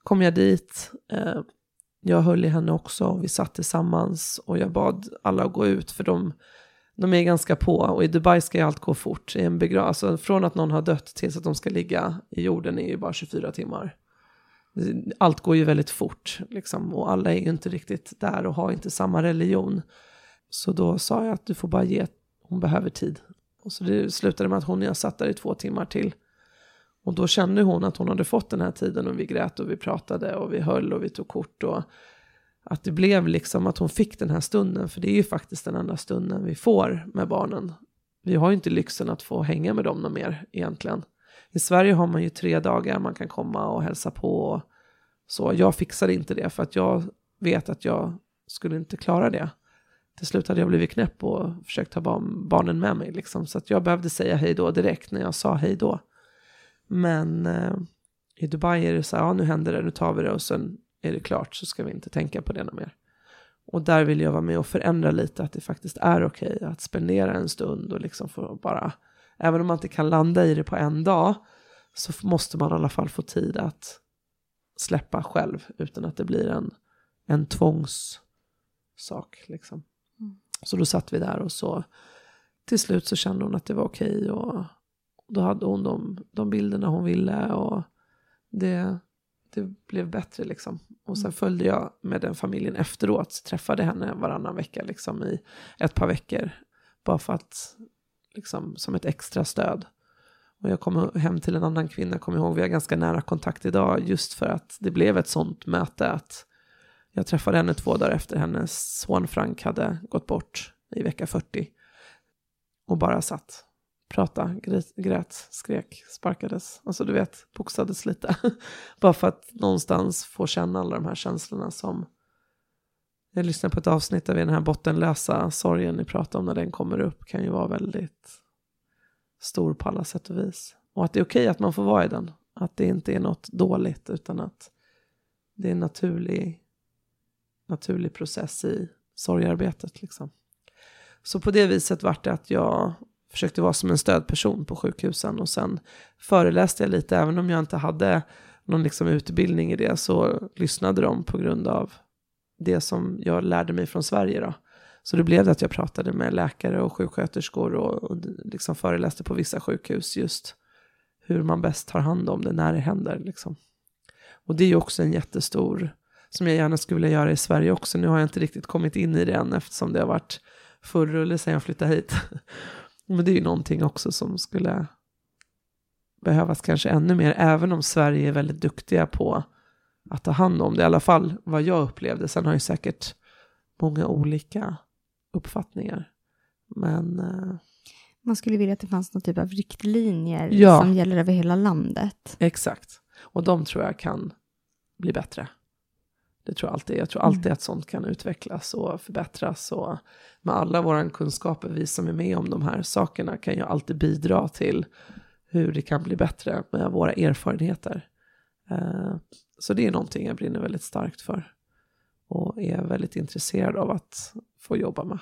kom jag dit, eh, jag höll i henne också och vi satt tillsammans och jag bad alla att gå ut för de, de är ganska på och i Dubai ska ju allt gå fort. I en begra- alltså från att någon har dött tills att de ska ligga i jorden är ju bara 24 timmar. Allt går ju väldigt fort liksom och alla är ju inte riktigt där och har inte samma religion. Så då sa jag att du får bara ge, hon behöver tid. Och så det slutade med att hon och jag satt där i två timmar till. Och då kände hon att hon hade fått den här tiden och vi grät och vi pratade och vi höll och vi tog kort. Och att det blev liksom att hon fick den här stunden. För det är ju faktiskt den enda stunden vi får med barnen. Vi har ju inte lyxen att få hänga med dem något mer egentligen. I Sverige har man ju tre dagar man kan komma och hälsa på. Och så jag fixade inte det för att jag vet att jag skulle inte klara det. Till slut hade jag blivit knäpp och försökt ta barnen med mig. Liksom. Så att jag behövde säga hej då direkt när jag sa hej då. Men eh, i Dubai är det så här, ja nu händer det, nu tar vi det och sen är det klart så ska vi inte tänka på det något mer. Och där vill jag vara med och förändra lite, att det faktiskt är okej okay att spendera en stund och liksom få bara, även om man inte kan landa i det på en dag, så måste man i alla fall få tid att släppa själv utan att det blir en, en tvångssak. Liksom. Så då satt vi där och så till slut så kände hon att det var okej okay och då hade hon de, de bilderna hon ville och det, det blev bättre liksom. Och sen mm. följde jag med den familjen efteråt, träffade henne varannan vecka liksom i ett par veckor. Bara för att liksom, som ett extra stöd. Och jag kom hem till en annan kvinna, kommer ihåg, vi har ganska nära kontakt idag, just för att det blev ett sånt möte att jag träffade henne två dagar efter hennes son Frank hade gått bort i vecka 40. Och bara satt, pratade, grät, skrek, sparkades. Alltså du vet, boxades lite. <laughs> bara för att någonstans få känna alla de här känslorna som... Jag lyssnade på ett avsnitt där vi den här bottenlösa sorgen ni pratar om när den kommer upp kan ju vara väldigt stor på alla sätt och vis. Och att det är okej att man får vara i den. Att det inte är något dåligt utan att det är en naturlig, naturlig process i sorgarbetet. Liksom. Så på det viset vart det att jag försökte vara som en stödperson på sjukhusen och sen föreläste jag lite, även om jag inte hade någon liksom utbildning i det så lyssnade de på grund av det som jag lärde mig från Sverige. Då. Så det blev det att jag pratade med läkare och sjuksköterskor och, och liksom föreläste på vissa sjukhus just hur man bäst tar hand om det när det händer. Liksom. Och det är ju också en jättestor, som jag gärna skulle vilja göra i Sverige också. Nu har jag inte riktigt kommit in i det än eftersom det har varit full rulle sedan jag flyttade hit. <laughs> Men det är ju någonting också som skulle behövas kanske ännu mer, även om Sverige är väldigt duktiga på att ta hand om det, i alla fall vad jag upplevde. Sen har ju säkert många olika uppfattningar. Men... Eh, Man skulle vilja att det fanns någon typ av riktlinjer Ja. som gäller över hela landet. Exakt. Och de tror jag kan bli bättre. Det tror jag alltid. Jag tror alltid att sånt kan utvecklas och förbättras. Och med alla våra kunskaper, vi som är med om de här sakerna kan ju alltid bidra till hur det kan bli bättre med våra erfarenheter. Eh, Så det är någonting jag brinner väldigt starkt för. Och är väldigt intresserad av att få jobba med.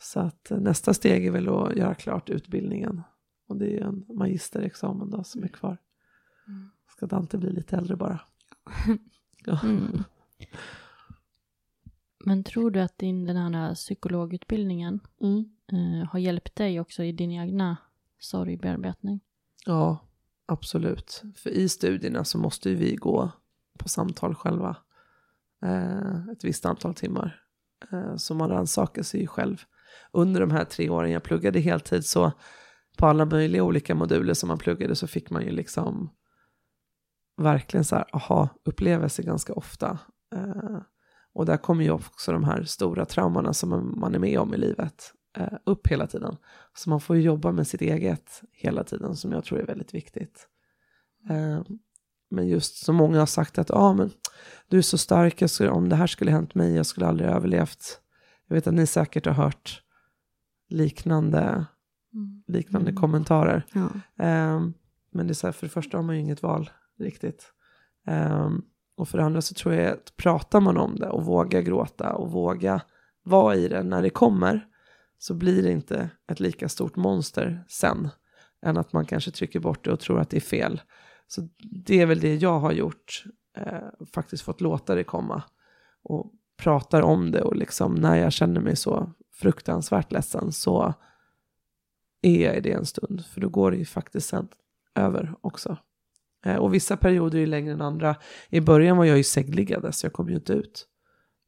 Så att nästa steg är väl att göra klart utbildningen. Och det är en magisterexamen då som är kvar. Ska Dante bli lite äldre bara. Ja. Mm. Men tror du att din, den här psykologutbildningen Mm. eh, har hjälpt dig också i din egna sorgbearbetning? Ja, absolut. För i studierna så måste ju vi gå på samtal själva. Eh, ett visst antal timmar. Eh, så man rannsakar sig ju själv. Under de här tre åren jag pluggade heltid så på alla möjliga olika moduler som man pluggade så fick man ju liksom verkligen så här aha-upplevelser ganska ofta. Eh, och där kommer ju också de här stora traumorna som man är med om i livet eh, upp hela tiden. Så man får ju jobba med sitt eget hela tiden som jag tror är väldigt viktigt. Eh, men just som många har sagt att ah, men du är så stark, skulle, om det här skulle hänt mig, jag skulle aldrig överlevt. Jag vet att ni säkert har hört liknande, liknande Mm. kommentarer. Ja. Men det är så här, för det första har man ju inget val riktigt och för det andra så tror jag att pratar man om det och vågar gråta och våga vara i det när det kommer så blir det inte ett lika stort monster sen än att man kanske trycker bort det och tror att det är fel. Så det är väl det jag har gjort, eh, faktiskt fått låta det komma och pratar om det och liksom när jag känner mig så fruktansvärt ledsen så är jag i det en stund, för då går det ju faktiskt sen över också. Eh, och vissa perioder är längre än andra. I början var jag ju sängliggande så jag kom ju inte ut.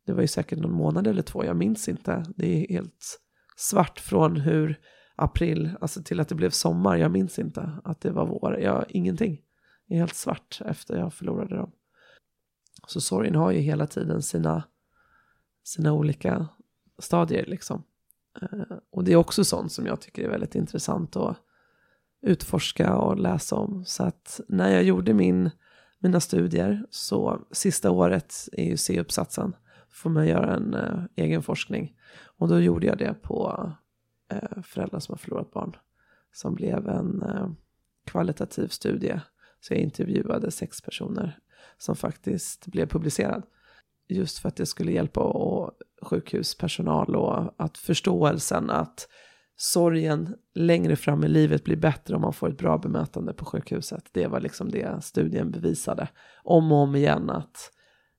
Det var ju säkert någon månad eller två, jag minns inte. Det är helt svart från hur april, alltså till att det blev sommar. Jag minns inte att det var vår. Jag, ingenting. Det är helt svart efter jag förlorade dem. Så sorgen har ju hela tiden sina, sina olika stadier liksom. Eh, och det är också sånt som jag tycker är väldigt intressant att utforska och läsa om. Så att när jag gjorde min, mina studier så sista året är ju C-uppsatsen. Får man göra en eh, egen forskning. Och då gjorde jag det på eh, föräldrar som har förlorat barn. Som blev en eh, kvalitativ studie. Så jag intervjuade sex personer som faktiskt blev publicerad. Just för att det skulle hjälpa och sjukhuspersonal och att förståelsen att sorgen längre fram i livet blir bättre om man får ett bra bemötande på sjukhuset. Det var liksom det studien bevisade. Om och om igen att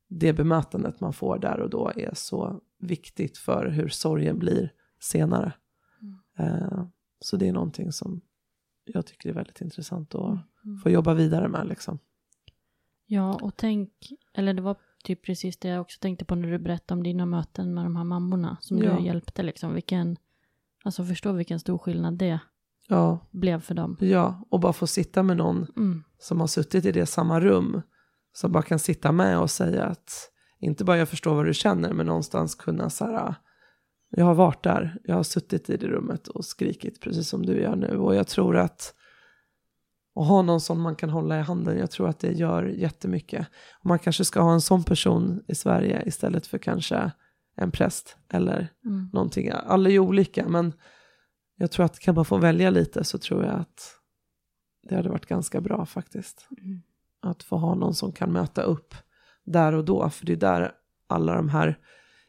det bemötandet man får där och då är så viktigt för hur sorgen blir senare. Eh, så det är någonting som jag tycker är väldigt intressant att få jobba vidare med. Liksom. Ja, och tänk, eller det var typ precis det jag också tänkte på när du berättade om dina möten med de här mammorna som Ja. du hjälpte liksom. Vilken, Alltså förstå vilken stor skillnad det Ja, blev för dem. ja, och bara få sitta med någon Mm. som har suttit i det samma rum, som bara kan sitta med och säga att, inte bara jag förstår vad du känner, men någonstans kunna så här, jag har varit där, jag har suttit i det rummet och skrikit precis som du gör nu, och jag tror att att ha någon som man kan hålla i handen, jag tror att det gör jättemycket. Och man kanske ska ha en sån person i Sverige istället för kanske en präst eller Mm. någonting. Alla är olika, men jag tror att kan man få välja lite så tror jag att det hade varit ganska bra faktiskt. Mm. Att få ha någon som kan möta upp där och då, för det är där alla de här,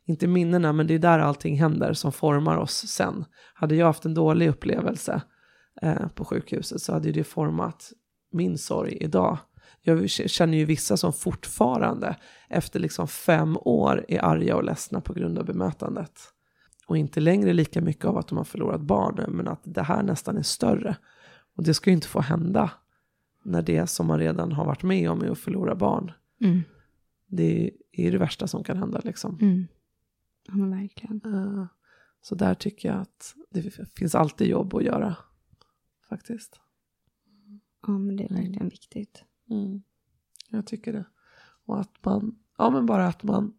inte minnena, men det är där allting händer som formar oss sen. Hade jag haft en dålig upplevelse eh, på sjukhuset så hade det format min sorg idag. Jag känner ju vissa som fortfarande efter liksom fem år är arga och ledsna på grund av bemötandet. Och inte längre lika mycket av att de har förlorat barnen, men att det här nästan är större. Och det ska ju inte få hända när det som man redan har varit med om är att förlora barn. Mm. Det är det värsta som kan hända liksom. Mm. Ja, verkligen. Eh, Så där tycker jag att det finns alltid jobb att göra. Faktiskt. Ja, men det är verkligen viktigt. Mm. Jag tycker det. Och att man, ja men bara att man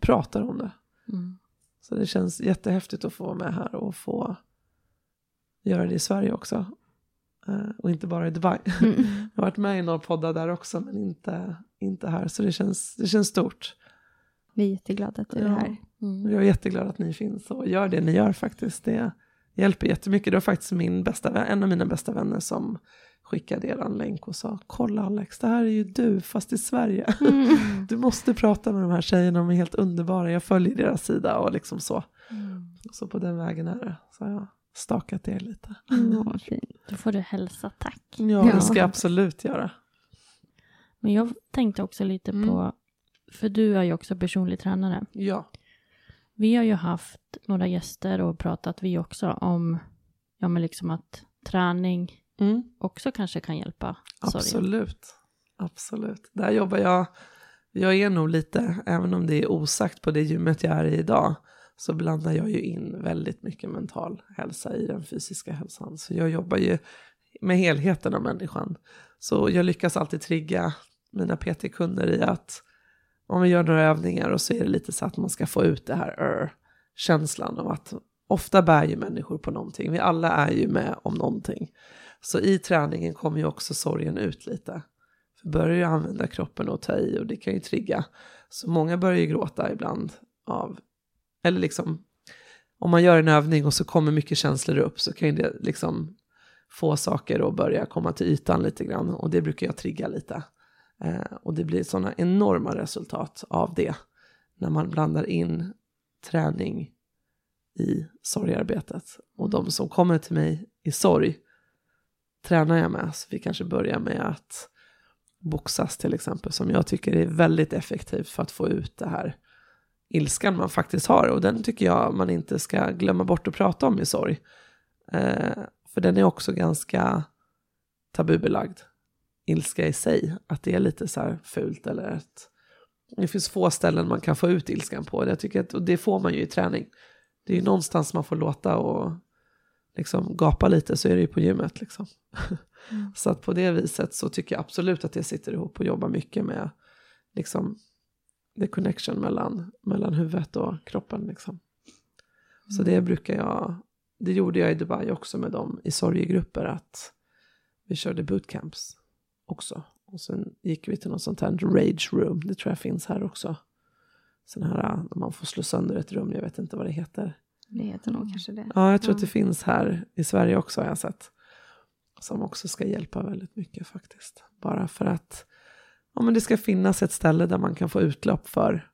pratar om det. Mm. Så det känns jättehäftigt att få vara med här och få göra det i Sverige också. Eh, och inte bara i Dubai. <laughs> Mm. Jag har varit med i några poddar där också men inte, inte här. Så det känns, det känns stort. Vi är jätteglada att du är Ja. här. Mm. Jag är jätteglad att ni finns och gör det ni gör faktiskt. Det hjälper jättemycket. Det var faktiskt min bästa vän, en av mina bästa vänner som skickade er en länk och sa kolla Alex, det här är ju du fast i Sverige. <laughs> Mm. Du måste prata med de här tjejerna, de är helt underbara. Jag följer deras sida och liksom så. Mm. Så på den vägen är det. Så har jag stakat er lite. Ja, vad fint. Då får du hälsa tack. Ja, Ja. det ska jag absolut göra. Men jag tänkte också lite Mm. på, för du är ju också personlig tränare. Ja. Vi har ju haft några gäster och pratat vi också om, ja men liksom att träning Mm. också kanske kan hjälpa sorgen. Absolut. Absolut. Där jobbar jag. Jag är nog lite, även om det är osagt på det gymmet jag är i idag, så blandar jag ju in väldigt mycket mental hälsa i den fysiska hälsan. Så jag jobbar ju med helheten av människan. Så jag lyckas alltid trigga mina PT-kunder i att om vi gör några övningar och så är det lite så att man ska få ut det här "Ör", känslan av att ofta bär ju människor på någonting. Vi alla är ju med om någonting. Så i träningen kommer ju också sorgen ut lite. För börjar ju använda kroppen och ta i och det kan ju trigga. Så många börjar ju gråta ibland av, eller liksom, om man gör en övning och så kommer mycket känslor upp så kan ju det liksom få saker att börja komma till ytan lite grann. Och det brukar jag trigga lite. Eh, och det blir sådana enorma resultat av det. När man blandar in träning i sorgarbetet. Och de som kommer till mig i sorg tränar jag med. Så vi kanske börjar med att boxas till exempel, som jag tycker är väldigt effektivt för att få ut det här ilskan man faktiskt har. Och den tycker jag man inte ska glömma bort att prata om i sorg. Eh, för den är också ganska tabubelagd. Ilska i sig, att det är lite så här fult eller ett... Det finns få ställen man kan få ut ilskan på. Jag tycker att, och det får man ju i träning. Det är ju någonstans man får låta och liksom gapa lite så är det ju på gymmet liksom. Mm. <laughs> Så att på det viset så tycker jag absolut att det sitter ihop och jobbar mycket med liksom the connection mellan, mellan huvudet och kroppen liksom. Så det brukar jag, det gjorde jag i Dubai också med dem i sorgegrupper att vi körde bootcamps också. Och sen gick vi till något sånt här rage room, det tror jag finns här också. Sån här, när man får slå sönder ett rum, jag vet inte vad det heter. Det heter nog kanske det. Ja, jag tror Ja. att det finns här i Sverige också har jag sett. Som också ska hjälpa väldigt mycket faktiskt. Bara för att ja, men det ska finnas ett ställe där man kan få utlopp för,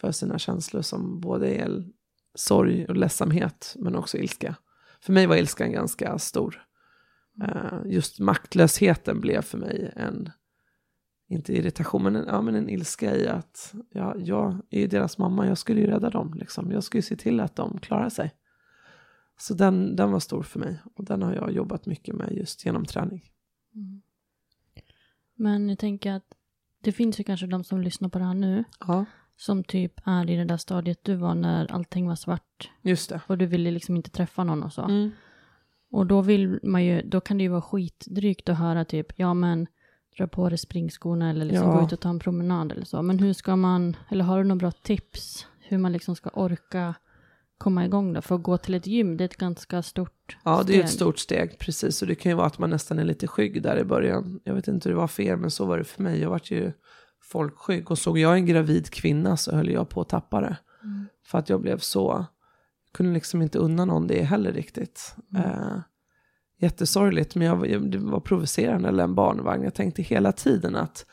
för sina känslor som både är sorg och ledsamhet men också ilska. För mig var ilskan ganska stor. Eh, just maktlösheten blev för mig en, inte irritation, men en, ja, men en ilska i att ja, jag är ju deras mamma, jag skulle ju rädda dem. Liksom. Jag skulle se till att de klarar sig. Så den, den var stor för mig och den har jag jobbat mycket med just genom träning. Mm. Men jag tänker att det finns ju kanske de som lyssnar på det här nu Ja. Som typ är i det där stadiet du var när allting var svart Just det. och du ville liksom inte träffa någon och så. Mm. Och då vill man ju, då kan det ju vara skitdrygt att höra typ, ja men dra på dig springskorna eller liksom Ja. gå ut och ta en promenad eller så. Men hur ska man, eller har du några bra tips hur man liksom ska orka komma igång då? För att gå till ett gym, det är ett ganska stort Ja, det är ett steg. stort steg, precis. Och det kan ju vara att man nästan är lite skygg där i början. Jag vet inte hur det var för er, men så var det för mig. Jag vart ju folkskygg. Och såg jag en gravid kvinna så höll jag på att tappa det. För att jag blev så, kunde liksom inte unna någon det heller riktigt. Eh, jättesorgligt, men jag, jag- det var provocerande eller en barnvagn. Jag tänkte hela tiden att,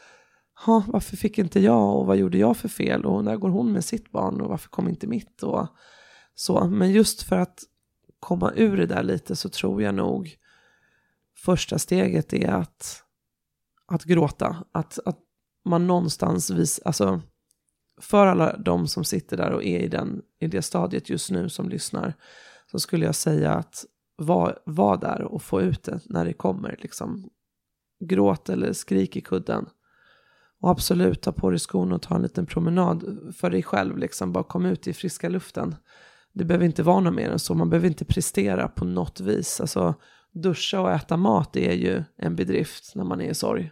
ha, varför fick inte jag och vad gjorde jag för fel? Och där går hon med sitt barn och varför kom inte mitt? Och så. Men just för att komma ur det där lite så tror jag nog första steget är att, att gråta. Att, att man någonstans vis, alltså för alla de som sitter där och är i, den, i det stadiet just nu som lyssnar så skulle jag säga att var, var där och få ut det när det kommer. Liksom. Gråt eller skrik i kudden. Och absolut, ta på dig skorna och ta en liten promenad för dig själv. Liksom. Bara kom ut i friska luften. Det behöver inte vara något mer än så. Man behöver inte prestera på något vis. Alltså, duscha och äta mat det är ju en bedrift när man är i sorg.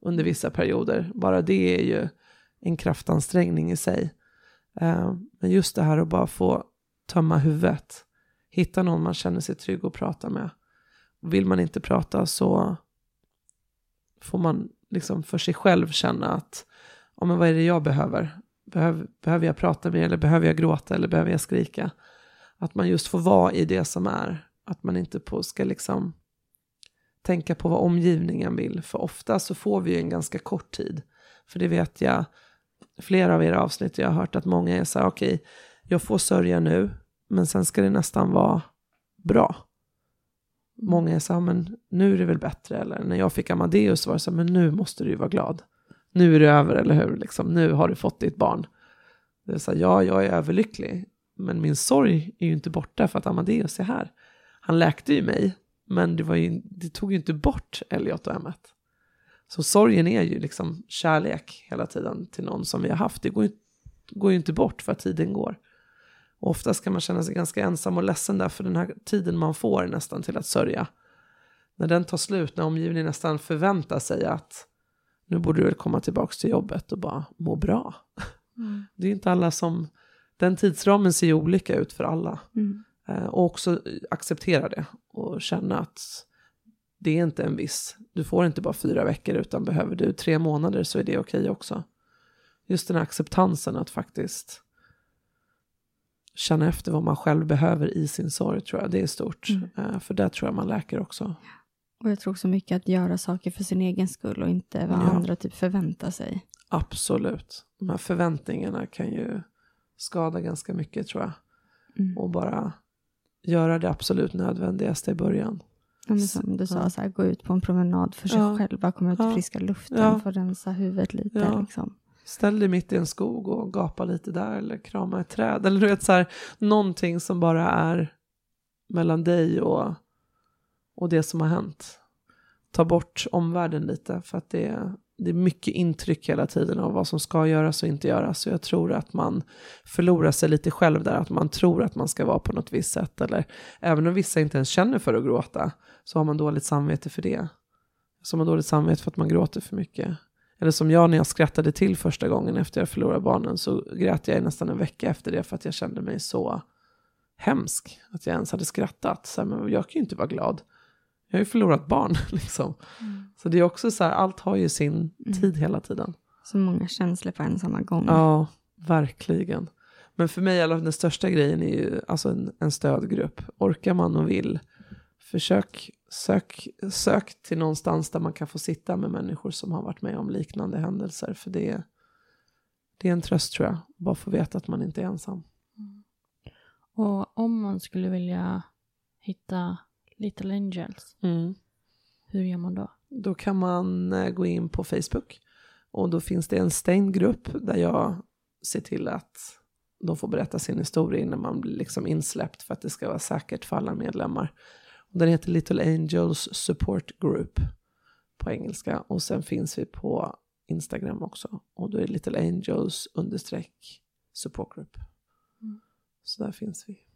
Under vissa perioder. Bara det är ju en kraftansträngning i sig. Eh, men just det här att bara få tömma huvudet. Hitta någon man känner sig trygg att prata med. Vill man inte prata så får man liksom för sig själv känna att oh, men vad är det jag behöver? Behöver, behöver jag prata mer eller behöver jag gråta eller behöver jag skrika? Att man just får vara i det som är. Att man inte på, ska liksom tänka på vad omgivningen vill. För ofta så får vi ju en ganska kort tid. För det vet jag, flera av era avsnitt, jag har hört att många är så här, okej, jag får sörja nu, men sen ska det nästan vara bra. Många är så här, men nu är det väl bättre, eller när jag fick Amadeus var det så här, men nu måste du ju vara glad. Nu är det över, eller hur? Liksom, nu har du fått ditt barn. Det är så här, ja, jag är överlycklig, men min sorg är ju inte borta för att Amadeus är här. Han läkte ju mig, men det, var ju, det tog ju inte bort Elliot och Emmet. Så sorgen är ju liksom kärlek hela tiden till någon som vi har haft. Det går ju, går ju inte bort för att tiden går. Och oftast kan man känna sig ganska ensam och ledsen där för den här tiden man får nästan till att sörja. När den tar slut, när omgivningen nästan förväntar sig att nu borde du väl komma tillbaka till jobbet och bara må bra. <laughs> Det är inte alla som, den tidsramen ser ju olika ut för alla. Mm. Eh, Och också acceptera det och känna att det är inte en viss, du får inte bara fyra veckor utan behöver du tre månader så är det okej också. Just den här acceptansen att faktiskt känna efter vad man själv behöver i sin sorg tror jag, det är stort. Eh, För där tror jag man läker också. Och jag tror också mycket att göra saker för sin egen skull och inte vad Ja. andra typ förväntar sig. Absolut. De här förväntningarna kan ju skada ganska mycket tror jag. Mm. Och bara göra det absolut nödvändigaste i början. Ja, men som du sa, så här, gå ut på en promenad för sig Ja. själv, bara komma ut i friska luften, Ja. få rensa huvudet lite. Ja. Liksom. Ställ dig mitt i en skog och gapa lite där eller krama ett träd. Eller du vet så här, någonting som bara är mellan dig och, och det som har hänt. Ta bort omvärlden lite för att det det är mycket intryck hela tiden av vad som ska göras och inte göras. Så jag tror att man förlorar sig lite själv där, att man tror att man ska vara på något visst sätt. Eller även om vissa inte ens känner för att gråta så har man dåligt samvete för det. Så har man dåligt samvete för att man gråter för mycket. Eller som jag när jag skrattade till första gången efter jag förlorade barnen så grät jag nästan en vecka efter det för att jag kände mig så hemsk att jag ens hade skrattat. Så här, men jag kan ju inte vara glad. Jag har ju förlorat barn <laughs> liksom. Så det är också så här, allt har ju sin tid hela tiden. Så många känslor på en samma gång. Ja, verkligen. Men för mig, alla, den största grejen är ju alltså en, en stödgrupp. Orkar man och vill, försök, sök, sök till någonstans där man kan få sitta med människor som har varit med om liknande händelser. För det, är- det är en tröst tror jag, bara få veta att man inte är ensam. Och om man skulle vilja hitta Little Angels, hur gör man då? Då kan man eh, gå in på Facebook och då finns det en stängd grupp där jag ser till att de får berätta sin historia innan man blir liksom insläppt för att det ska vara säkert för alla medlemmar. Och den heter Little Angels Support Group på engelska och sen finns vi på Instagram också. Och då är det Little Angels understreck support group. Mm. Så där finns vi.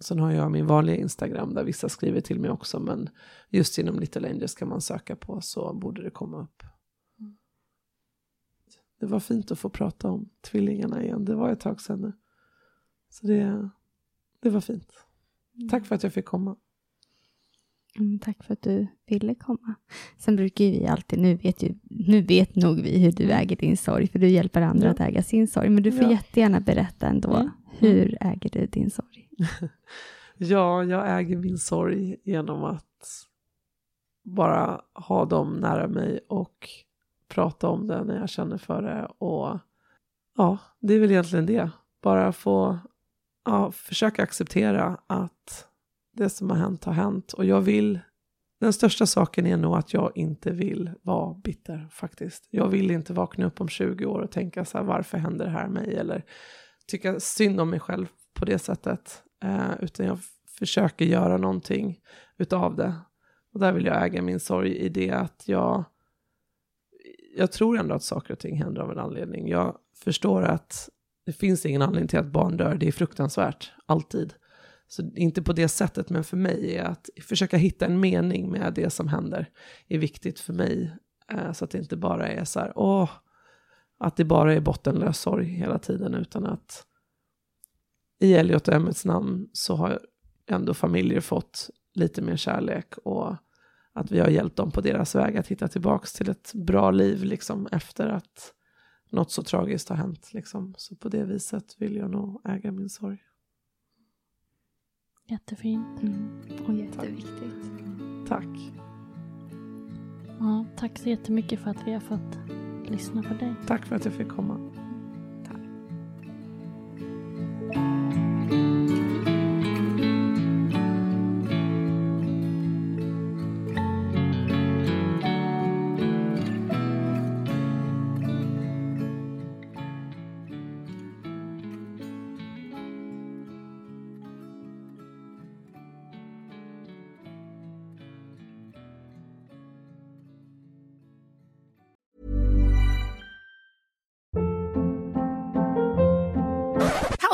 Sen har jag min vanliga Instagram där vissa skriver till mig också. Men just inom Little Angels kan man söka på så borde det komma upp. Mm. Det var fint att få prata om tvillingarna igen. Det var ett tag sedan nu. Så det, det var fint. Tack för att jag fick komma. Mm, tack för att du ville komma. Sen brukar ju vi alltid, nu vet, ju, nu vet nog vi hur du äger din sorg, för du hjälper andra Ja. att äga sin sorg. Men du får Ja. jättegärna berätta ändå, Mm. hur äger du din sorg? <laughs> Ja, jag äger min sorg genom att bara ha dem nära mig och prata om det när jag känner för det. Och ja, det är väl egentligen det. Bara få ja, försöka acceptera att det som har hänt har hänt. Och jag vill, den största saken är nog att jag inte vill vara bitter faktiskt. Jag vill inte vakna upp om 20 år och tänka så här, varför händer det här mig? Eller tycka synd om mig själv på det sättet. Eh, utan jag försöker göra någonting utav det. Och där vill jag äga min sorg i det att jag, jag tror ändå att saker och ting händer av en anledning. Jag förstår att det finns ingen anledning till att barn dör, det är fruktansvärt, alltid. Så inte på det sättet, men för mig är att försöka hitta en mening med det som händer är viktigt för mig. Eh, så att det inte bara är så här, åh, att det bara är bottenlös sorg hela tiden, utan att i Elliot och Emmets namn så har ändå familjer fått lite mer kärlek och att vi har hjälpt dem på deras väg att hitta tillbaka till ett bra liv liksom efter att något så tragiskt har hänt. Liksom. Så på det viset vill jag nog äga min sorg. Jättefint. Mm. Och jätteviktigt. Tack. Ja, tack så jättemycket för att vi har fått lyssna på dig. Tack för att jag fick komma.